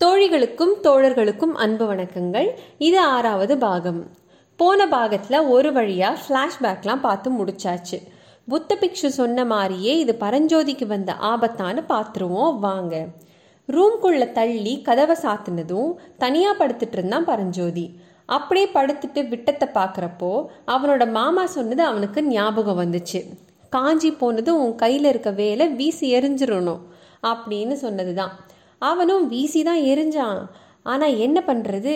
தோழிகளுக்கும் தோழர்களுக்கும் அன்பு வணக்கங்கள். இது ஆறாவது பாகம். போன பாகத்தில் ஒரு வழியாக ஃப்ளாஷ்பேக்லாம் பார்த்து முடிச்சாச்சு. புத்த பிக்ஷு சொன்ன மாதிரியே இது பரஞ்சோதிக்கு வந்த ஆபத்தான்னு பார்த்துருவோம். வாங்க. ரூம்குள்ள தள்ளி கதவை சாத்தினதும் தனியாக படுத்துட்டு இருந்தான் பரஞ்சோதி. அப்படியே படுத்துட்டு விட்டத்தை பார்க்குறப்போ அவனோட மாமா சொன்னது அவனுக்கு ஞாபகம் வந்துச்சு. காஞ்சி போனதும் உன் கையில் இருக்க வேலை வீசி எரிஞ்சிடணும் அப்படின்னு சொன்னது தான் அவனும் வீசி தான் எரிஞ்சான். ஆனால் என்ன பண்ணுறது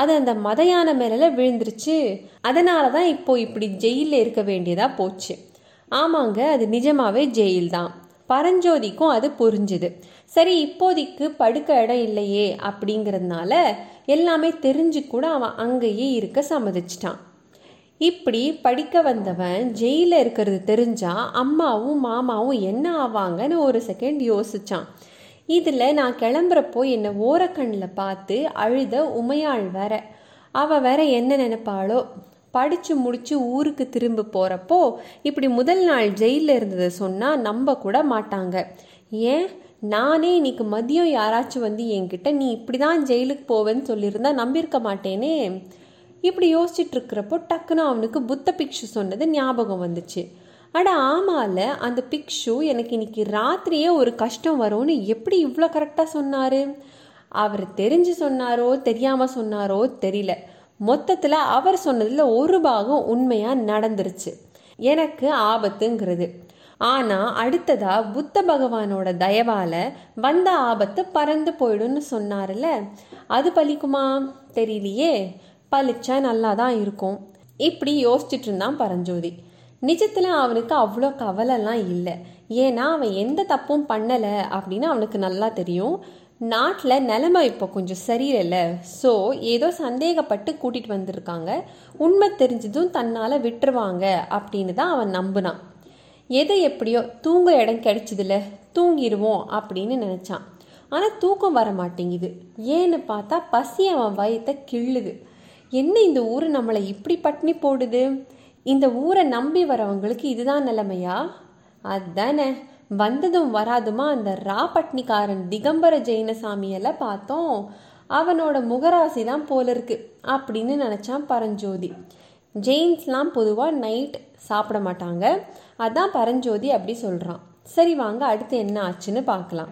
அது அந்த மதையான மேலே விழுந்துருச்சு. அதனால தான் இப்போ இப்படி ஜெயிலில் இருக்க வேண்டியதாக போச்சு. ஆமாங்க அது நிஜமாவே ஜெயில் தான் பரஞ்சோதிக்கும் அது புரிஞ்சுது. சரி இப்போதைக்கு படுக்க இடம் இல்லையே அப்படிங்கிறதுனால எல்லாமே தெரிஞ்சு கூட அவன் அங்கேயே இருக்க சம்மதிச்சிட்டான். இப்படி படிக்க வந்தவன் ஜெயிலில் இருக்கிறது தெரிஞ்சா அம்மாவும் மாமாவும் என்ன ஆவாங்கன்னு ஒரு செகண்ட் யோசிச்சான். இதில் நான் கிளம்புறப்போ என்னை ஓரக்கண்ணில் பார்த்து அழுத உமையாள் வேற. அவள் வேற என்ன நினைப்பாளோ? படித்து முடித்து ஊருக்கு திரும்ப போகிறப்போ இப்படி முதல் நாள் ஜெயிலில் இருந்ததை சொன்னால் நம்ப கூட மாட்டாங்க. ஏன்? நானே இன்னைக்கு மதியம் யாராச்சும் வந்து என்கிட்ட நீ இப்படி தான் ஜெயிலுக்கு போவேன்னு சொல்லியிருந்தா நம்பியிருக்க மாட்டேனே. இப்படி யோசிச்சுட்டு இருக்கிறப்போ டக்குன்னு அவனுக்கு புத்த பிக்ஷு சொன்னது ஞாபகம் வந்துச்சு. அட ஆமால அந்த பிக்ஷு எனக்கு இன்னைக்கு ராத்திரியே ஒரு கஷ்டம் வரும்னு எப்படி இவ்வளோ கரெக்டாக சொன்னார்? அவர் தெரிஞ்சு சொன்னாரோ தெரியாமல் சொன்னாரோ தெரியல. மொத்தத்தில் அவர் சொன்னதில் ஒரு பாகம் உண்மையாக நடந்துருச்சு. எனக்கு ஆபத்துங்கிறது. ஆனால் அடுத்ததாக புத்த பகவானோட தயவால வந்த ஆபத்து பறந்து போயிடும்னு சொன்னார்ல. அது பலிக்குமா? தெரியலையே. பழிச்சா நல்லா தான் இருக்கும். இப்படி யோசிச்சுட்டு இருந்தான் பரஞ்சோதி. நிஜத்தில் அவனுக்கு அவ்வளோ கவலைலாம் இல்லை. ஏன்னா அவன் எந்த தப்பும் பண்ணலை அப்படின்னு அவனுக்கு நல்லா தெரியும். நாட்டில் நிலைமை இப்போ கொஞ்சம் சரியில்லை. ஸோ ஏதோ சந்தேகப்பட்டு கூட்டிகிட்டு வந்திருக்காங்க. உண்மை தெரிஞ்சதும் தன்னால் விட்டுருவாங்க அப்படின்னு தான் அவன் நம்பினான். எது எப்படியோ தூங்க இடம் கிடைச்சதில்ல தூங்கிடுவோம் அப்படின்னு நினச்சான். ஆனால் தூக்கம் வர மாட்டேங்குது. ஏன்னு பார்த்தா பசி அவன் வயத்தை கிள்ளுது. என்ன இந்த ஊர் நம்மளை இப்படி பட்டினி போடுது? இந்த ஊரை நம்பி வரவங்களுக்கு இதுதான் நிலைமையா? அதானே. வந்ததும் வராதுமா அந்த ராபட்னிக்காரன் திகம்பர ஜெயினசாமியெல்லாம் பார்த்தோம். அவனோட முகராசி தான் போல இருக்கு அப்படின்னு நினச்சான் பரஞ்சோதி. ஜெயின்ஸ்லாம் பொதுவாக நைட் சாப்பிட மாட்டாங்க. அதான் பரஞ்சோதி அப்படி சொல்கிறான் சரி வாங்க அடுத்து என்ன ஆச்சுன்னு பார்க்கலாம்.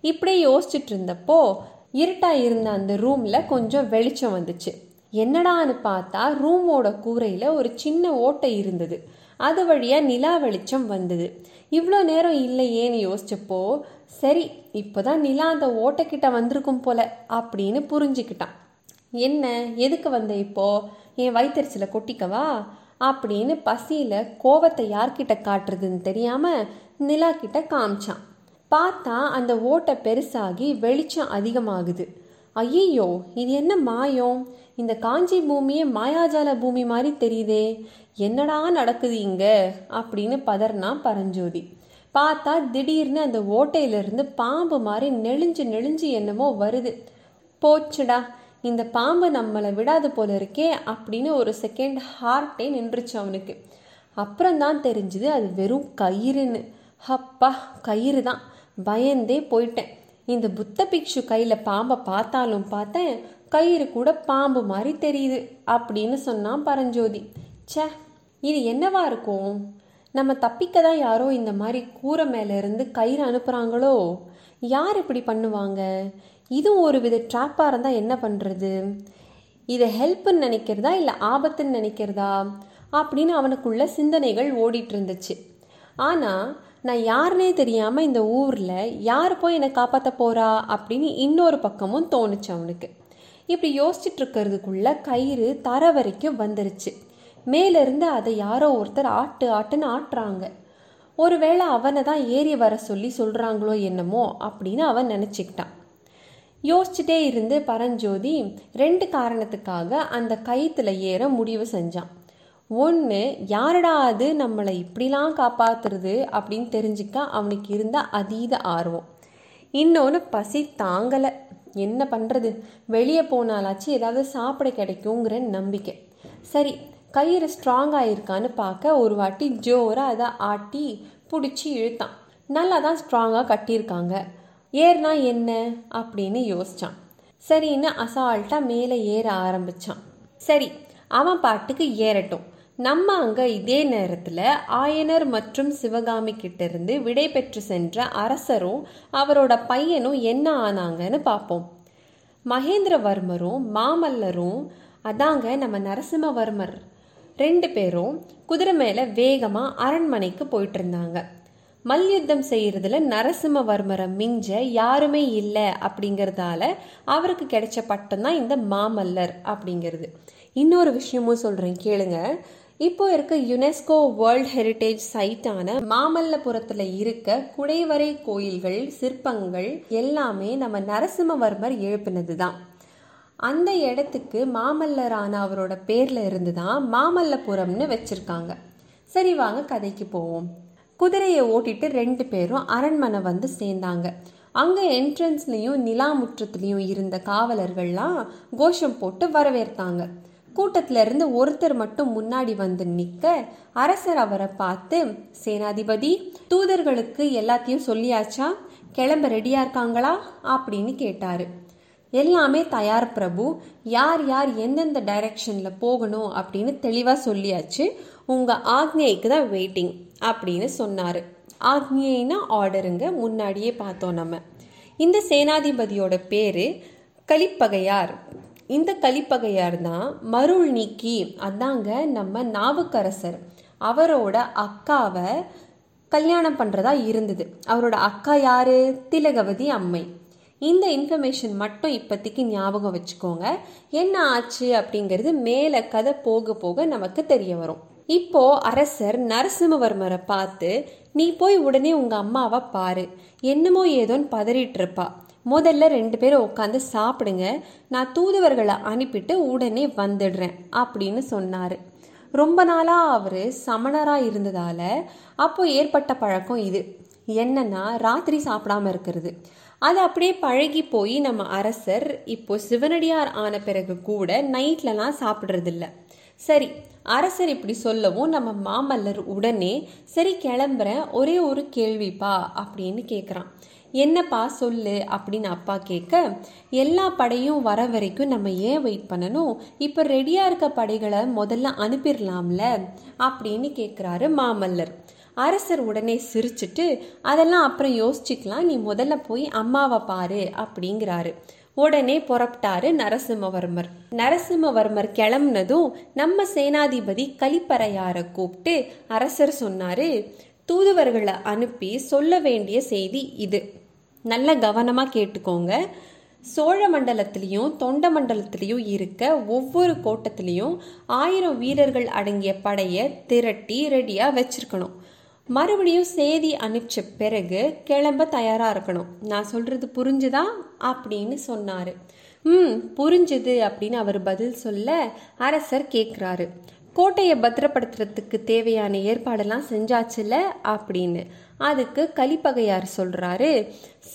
இப்படியே யோசிச்சுட்டு இருந்தப்போ இருட்டாக இருந்த அந்த ரூமில் கொஞ்சம் வெளிச்சம் வந்துச்சு. என்னடான்னு பார்த்தா ரூமோட கூரையில் ஒரு சின்ன ஓட்டை இருந்தது. அது வழியாக நிலா வெளிச்சம் வந்தது. இவ்வளோ நேரம் இல்லையேன்னு யோசிச்சப்போ சரி இப்போதான் நிலா அந்த ஓட்டைக்கிட்ட வந்திருக்கும் போல அப்படின்னு புரிஞ்சுக்கிட்டான். என்ன எதுக்கு வந்த இப்போ? என் வயிற்றுச்சில கொட்டிக்கவா? அப்படின்னு பசியில் கோவத்தை யார்கிட்ட காட்டுறதுன்னு தெரியாமல் நிலா கிட்ட காமிச்சான். பார்த்தா அந்த ஓட்டை பெருசாகி வெளிச்சம் அதிகமாகுது. ஐயையோ இது என்ன மாயம்? இந்த காஞ்சி பூமியே மாயாஜால பூமி மாதிரி தெரியுதே. என்னடா நடக்குது இங்க? அப்படின்னு பதர்னா பரஞ்சோதி. பார்த்தா திடீர்னு அந்த ஓட்டையிலிருந்து பாம்பு மாதிரி நெளிஞ்சு நெளிஞ்சு என்னமோ வருது. போச்சுடா இந்த பாம்பு நம்மளை விடாது போல இருக்கே அப்படின்னு ஒரு செகண்ட் ஹார்ட்டே நின்றுச்சு அவனுக்கு. அப்புறம்தான் தெரிஞ்சுது அது வெறும் கயிறுன்னு. அப்பா கயிறு தான் பயந்தே போயிட்டேன். இந்த புத்த பிக்ஷு கையில் பாம்பை பார்த்தாலும் பார்த்தேன் கயிறு கூட பாம்பு மாதிரி தெரியுது அப்படின்னு சொன்னான் பரஞ்சோதி. ச்சே இது என்னவா இருக்கும்? நம்ம தப்பிக்க தான் யாரோ இந்த மாதிரி கூரை மேலேருந்து கயிறு அனுப்புகிறாங்களோ யார் இப்படி பண்ணுவாங்க? இதுவும் ஒரு வித ட்ராப்பாக இருந்தால் என்ன பண்ணுறது இதை ஹெல்ப்புன்னு நினைக்கிறதா இல்லை ஆபத்துன்னு நினைக்கிறதா? அப்படின்னு அவனுக்குள்ள சிந்தனைகள் ஓடிட்டு இருந்துச்சு. ஆனால் நான் யாருனே தெரியாமல் இந்த ஊரில் யார் போய் என்னை காப்பாற்ற போகிறா அப்படின்னு இன்னொரு பக்கமும் தோணுச்சு அவனுக்கு. இப்படி யோசிச்சுட்டு இருக்கிறதுக்குள்ள கயிறு தர வரைக்கும் வந்துருச்சு. மேலேருந்து அதை யாரோ ஒருத்தர் ஆட்டு ஆட்டுன்னு ஆட்டுறாங்க. ஒருவேளை அவனை தான் ஏறி வர சொல்லி சொல்கிறாங்களோ என்னமோ அப்படின்னு அவன் நினச்சிக்கிட்டான். யோசிச்சுட்டே இருந்து பரஞ்சோதி ரெண்டு காரணத்துக்காக அந்த கயிற்றுல ஏற முடிவு செஞ்சான். ஒன்று யாரடா அது நம்மளை இப்படிலாம் காப்பாத்துறது அப்படின்னு தெரிஞ்சுக்க அவனுக்கு இருந்த அதீத ஆர்வம். இன்னொன்று பசி தாங்கலை. என்ன பண்ணுறது வெளியே போனாலாச்சும் ஏதாவது சாப்பிட கிடைக்குங்கிற நம்பிக்கை. சரி கயிறு ஸ்ட்ராங்காக இருக்கான்னு பார்க்க ஒரு வாட்டி ஜோராக அதை ஆட்டி பிடிச்சி இழுத்தான். நல்லா தான் ஸ்ட்ராங்காக கட்டியிருக்காங்க. ஏறினா என்ன? அப்படின்னு யோசிச்சான். சரின்னு அசால்ட்டாக மேலே ஏற ஆரம்பிச்சான். சரி அவன் பாட்டுக்கு ஏறட்டும். நம்ம அங்க இதே நேரத்துல ஆயனர் மற்றும் சிவகாமி கிட்ட இருந்து விடை பெற்று சென்ற அரசரும் அவரோட பையனும் என்ன ஆனாங்கன்னு பார்ப்போம் மகேந்திரவர்மரும் மாமல்லரும் அதாங்க நம்ம நரசிம்மவர்மர் ரெண்டு பேரும் குதிரை மேல வேகமா அரண்மனைக்கு போயிட்டு இருந்தாங்க மல்யுத்தம் செய்யறதுல நரசிம்மவர்மரை மிஞ்ச யாருமே இல்லை அப்படிங்கிறதால அவருக்கு கிடைச்ச பட்டம் தான் இந்த மாமல்லர் அப்படிங்கிறது. இன்னொரு விஷயமும் சொல்றேன் கேளுங்க. இப்போ இருக்க யுனெஸ்கோ வேர்ல்ட் ஹெரிட்டேஜ் சைட்டான மாமல்லபுரத்துல இருக்க குடைவரை கோயில்கள் சிற்பங்கள் எல்லாமே நம்ம நரசிம்மவர்மர் எழுப்பினது தான் அந்த இடத்துக்கு மாமல்லரான அவரோட பேர்ல இருந்து தான் மாமல்லபுரம்னு வச்சிருக்காங்க. சரி வாங்க கதைக்கு போவோம். குதிரையை ஓட்டிட்டு ரெண்டு பேரும் அரண்மனை வந்து சேர்ந்தாங்க. அங்கே என்ட்ரன்ஸ்லேயும் நிலா முற்றத்துலேயும் இருந்த காவலர்கள்லாம் கோஷம் போட்டு வரவேற்காங்க. கூட்டத்திலிருந்து ஒருத்தர் மட்டும் முன்னாடி வந்து நிற்க அரசர் அவரை பார்த்து சேனாதிபதி தூதர்களுக்கு எல்லாத்தையும் சொல்லியாச்சா? கிளம்ப ரெடியா இருக்காங்களா? அப்படின்னு கேட்டாரு. எல்லாமே தயார் பிரபு. யார் யார் எந்தெந்த டைரக்ஷனில் போகணும்? அப்படின்னு தெளிவாக சொல்லியாச்சு. உங்கள் ஆக்ஞைக்கு தான் வெயிட்டிங் அப்படின்னு சொன்னார். ஆக்னேயினா ஆர்டருங்க முன்னாடியே பார்த்தோம் நம்ம. இந்த சேனாதிபதியோட பேர் கலிப்பகையார். இந்த கலிப்பகையார் தான் மருள் நீக்கி அதாங்க நம்ம நாவுக்கரசர். அவரோட அக்காவை கல்யாணம் பண்ணுறதா இருந்தது. அவரோட அக்கா யாரு? திலகவதி அம்மை. இந்த இன்ஃபர்மேஷன் மட்டும் இப்போதைக்கு ஞாபகம் வச்சுக்கோங்க. என்ன ஆச்சு அப்படிங்கிறது மேலே கதை போக போக நமக்கு தெரிய வரும். இப்போ அரசர் நரசிம்மவர்மரை பார்த்து நீ போய் உடனே உங்கள் அம்மாவை பாரு. என்னமோ ஏதோன்னு பதறிட்டு இருப்பா. முதல்ல ரெண்டு பேரும் உட்காந்து சாப்பிடுங்க. நான் தூதுவர்களை அனுப்பிட்டு உடனே வந்துடுறேன் அப்படின்னு சொன்னார். ரொம்ப நாளாக அவர் சமணராக இருந்ததால் அப்போது ஏற்பட்ட பழக்கம் இது. என்னன்னா ராத்திரி சாப்பிடாம இருக்கிறது. அது அப்படியே பழகி போய் நம்ம அரசர் இப்போ சிவனடியார் ஆன பிறகு கூட நைட்லலாம் சாப்பிட்றதில்ல. சரி அரசர் இப்படி சொல்லவும் நம்ம மாமல்லர் உடனே சரி கிளம்புறேன். ஒரே ஒரு கேள்விப்பா அப்படின்னு கேட்குறான் என்னப்பா சொல்லு அப்படின்னு அப்பா கேட்க எல்லா படையும் வர வரைக்கும் நம்ம ஏன் வெயிட் பண்ணணும்? இப்போ ரெடியாக இருக்க படைகளை முதல்ல அனுப்பிடலாம்ல? அப்படின்னு கேட்குறாரு மாமல்லர். அரசர் உடனே சிரிச்சிட்டு அதெல்லாம் அப்புறம் யோசிச்சுக்கலாம். நீ முதல்ல போய் அம்மாவை பாரு அப்படிங்கிறாரு. உடனே புறப்பட்டாரு நரசிம்மவர்மர். நரசிம்மவர்மர் கிளம்புனதும் நம்ம சேனாதிபதி கலிப்பறையாரை கூப்பிட்டு அரசர் சொன்னாரு தூதுவர்களை அனுப்பி சொல்ல வேண்டிய செய்தி இது. நல்ல கவனமாக கேட்டுக்கோங்க. சோழ மண்டலத்திலையும் தொண்ட மண்டலத்திலையும் இருக்க ஒவ்வொரு கோட்டத்திலையும் ஆயிரம் வீரர்கள் அடங்கிய படையை திரட்டி ரெடியாக வச்சிருக்கணும். மறுபடியும் செய்தி அனுப்பிச்ச பிறகு கிளம்ப தயாராக இருக்கணும். நான் சொல்கிறது புரிஞ்சுதா? அப்படின்னு சொன்னார். ம் புரிஞ்சுது அப்படின்னு அவர் பதில் சொல்ல அரசர் கேட்குறாரு கோட்டையை பத்திரப்படுத்துறதுக்கு தேவையான ஏற்பாடெல்லாம் செஞ்சாச்சுல அப்படின்னு. அதுக்கு கலிப்பகையார் சொல்றாரு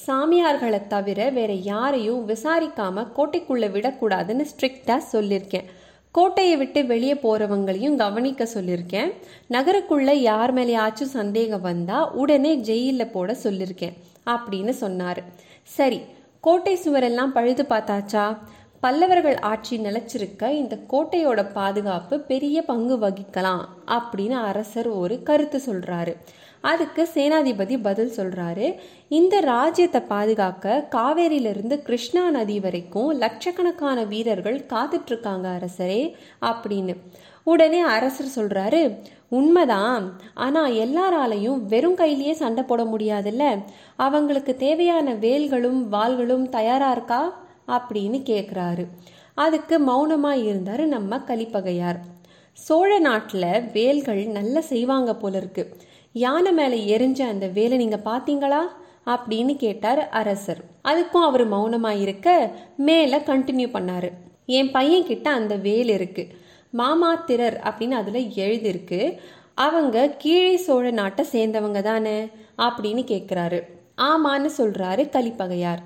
சாமியார்களை தவிர வேற யாரையும் விசாரிக்காம கோட்டைக்குள்ளே விடக்கூடாதுன்னு ஸ்ட்ரிக்டா சொல்லியிருக்கேன் கோட்டையை விட்டு வெளியே போறவங்களையும் கவனிக்க சொல்லியிருக்கேன் நகருக்குள்ள யார் மேலேயாச்சும் சந்தேகம் வந்தா உடனே ஜெயிலில் போட சொல்லியிருக்கேன் அப்படின்னு சொன்னார். சரி கோட்டை சுவரெல்லாம் பழுது பார்த்தாச்சா? பல்லவர்கள் ஆட்சி நிலச்சிருக்க இந்த கோட்டையோட பாதுகாப்பு பெரிய பங்கு வகிக்கலாம் அப்படின்னு அரசர் ஒரு கருத்து சொல்றாரு. அதுக்கு சேனாதிபதி பதில் சொல்றாரு. இந்த ராஜ்யத்தை பாதுகாக்க காவேரியிலிருந்து கிருஷ்ணா நதி வரைக்கும் லட்சக்கணக்கான வீரர்கள் காத்துட்டு இருக்காங்க அரசரே அப்படின்னு. உடனே அரசர் சொல்றாரு உண்மைதான். ஆனா எல்லாராலையும் வெறும் கையிலேயே சண்டை போட முடியாதுல்ல? அவங்களுக்கு தேவையான வேல்களும் வாள்களும் தயாரா இருக்கா? அப்படின்னு கேட்குறாரு அதுக்கு மௌனமாக இருந்தார் நம்ம கலிப்பகையார். சோழ நாட்டில் வேல்கள் நல்லா செய்வாங்க போல இருக்கு. யானை மேலே எரிஞ்ச அந்த வேலை நீங்கள் பார்த்தீங்களா அப்படின்னு கேட்டார் அரசர். அதுக்கும் அவர் மௌனமாக இருக்க மேலே கண்டினியூ பண்ணார். என் பையன் கிட்ட அந்த வேல் இருக்கு. மாமாத்திரர் அப்படின்னு அதில் எழுதியிருக்கு அவங்க கீழே சோழ நாட்டை சேர்ந்தவங்க தானே? அப்படின்னு கேட்குறாரு ஆமான்னு சொல்கிறாரு கலிப்பகையார்.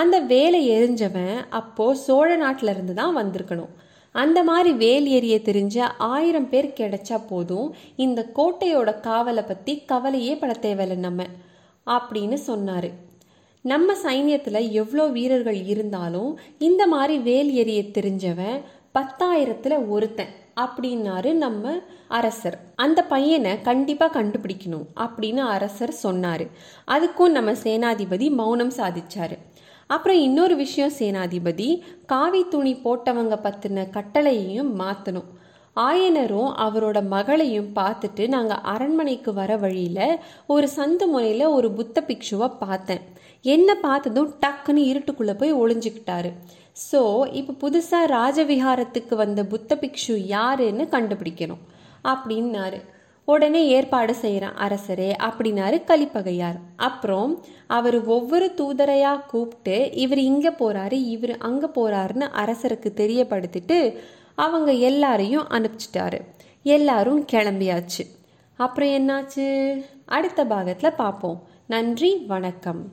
அந்த வேலை எரிஞ்சவன் அப்போது சோழ நாட்டில் இருந்து தான் வந்திருக்கணும். அந்த மாதிரி வேல் எரிய தெரிஞ்ச ஆயிரம் பேர் கிடைச்சா போதும் இந்த கோட்டையோட காவலை பற்றி கவலையே பட தேவையில்லை நம்ம அப்படின்னு சொன்னார். நம்ம சைன்யத்தில் எவ்வளோ வீரர்கள் இருந்தாலும் இந்த மாதிரி வேல் எரிய தெரிஞ்சவன் பத்தாயிரத்தில் ஒருத்தன் அப்படின்னாரு நம்ம அரசர். அந்த பையனை கண்டிப்பாக கண்டுபிடிக்கணும் அப்படின்னு அரசர் சொன்னார். அதுக்கும் நம்ம சேனாதிபதி மௌனம் சாதிச்சார். அப்புறம் இன்னொரு விஷயம் சேனாதிபதி. காவி துணி போட்டவங்க பற்றின கட்டளையையும் மாற்றணும் ஆயனரும் அவரோட மகளையும் பார்த்துட்டு நாங்கள் அரண்மனைக்கு வர வழியில் ஒரு சந்து முனையில் ஒரு புத்த பிக்ஷுவை பார்த்தேன். என்ன பார்த்ததும் டக்குன்னு இருட்டுக்குள்ளே போய் ஒளிஞ்சிக்கிட்டாரு. ஸோ இப்போ புதுசாக ராஜவிகாரத்துக்கு வந்த புத்த பிக்ஷு யாருன்னு கண்டுபிடிக்கணும். அப்படின்னாரு. உடனே ஏற்பாடு செய்கிறான் அரசரே அப்படின்னாரு கலிப்பகையார். அப்புறம் அவர் ஒவ்வொரு தூதரையா கூப்பிட்டு இவர் இங்கே போறாரு இவர் அங்கே போறாருன்னு அரசருக்கு தெரியப்படுத்திட்டு அவங்க எல்லாரையும் அனுப்பிச்சிட்டாரு. எல்லாரும் கிளம்பியாச்சு. அப்புறம் என்னாச்சு? அடுத்த பாகத்தில் பார்ப்போம் நன்றி வணக்கம்.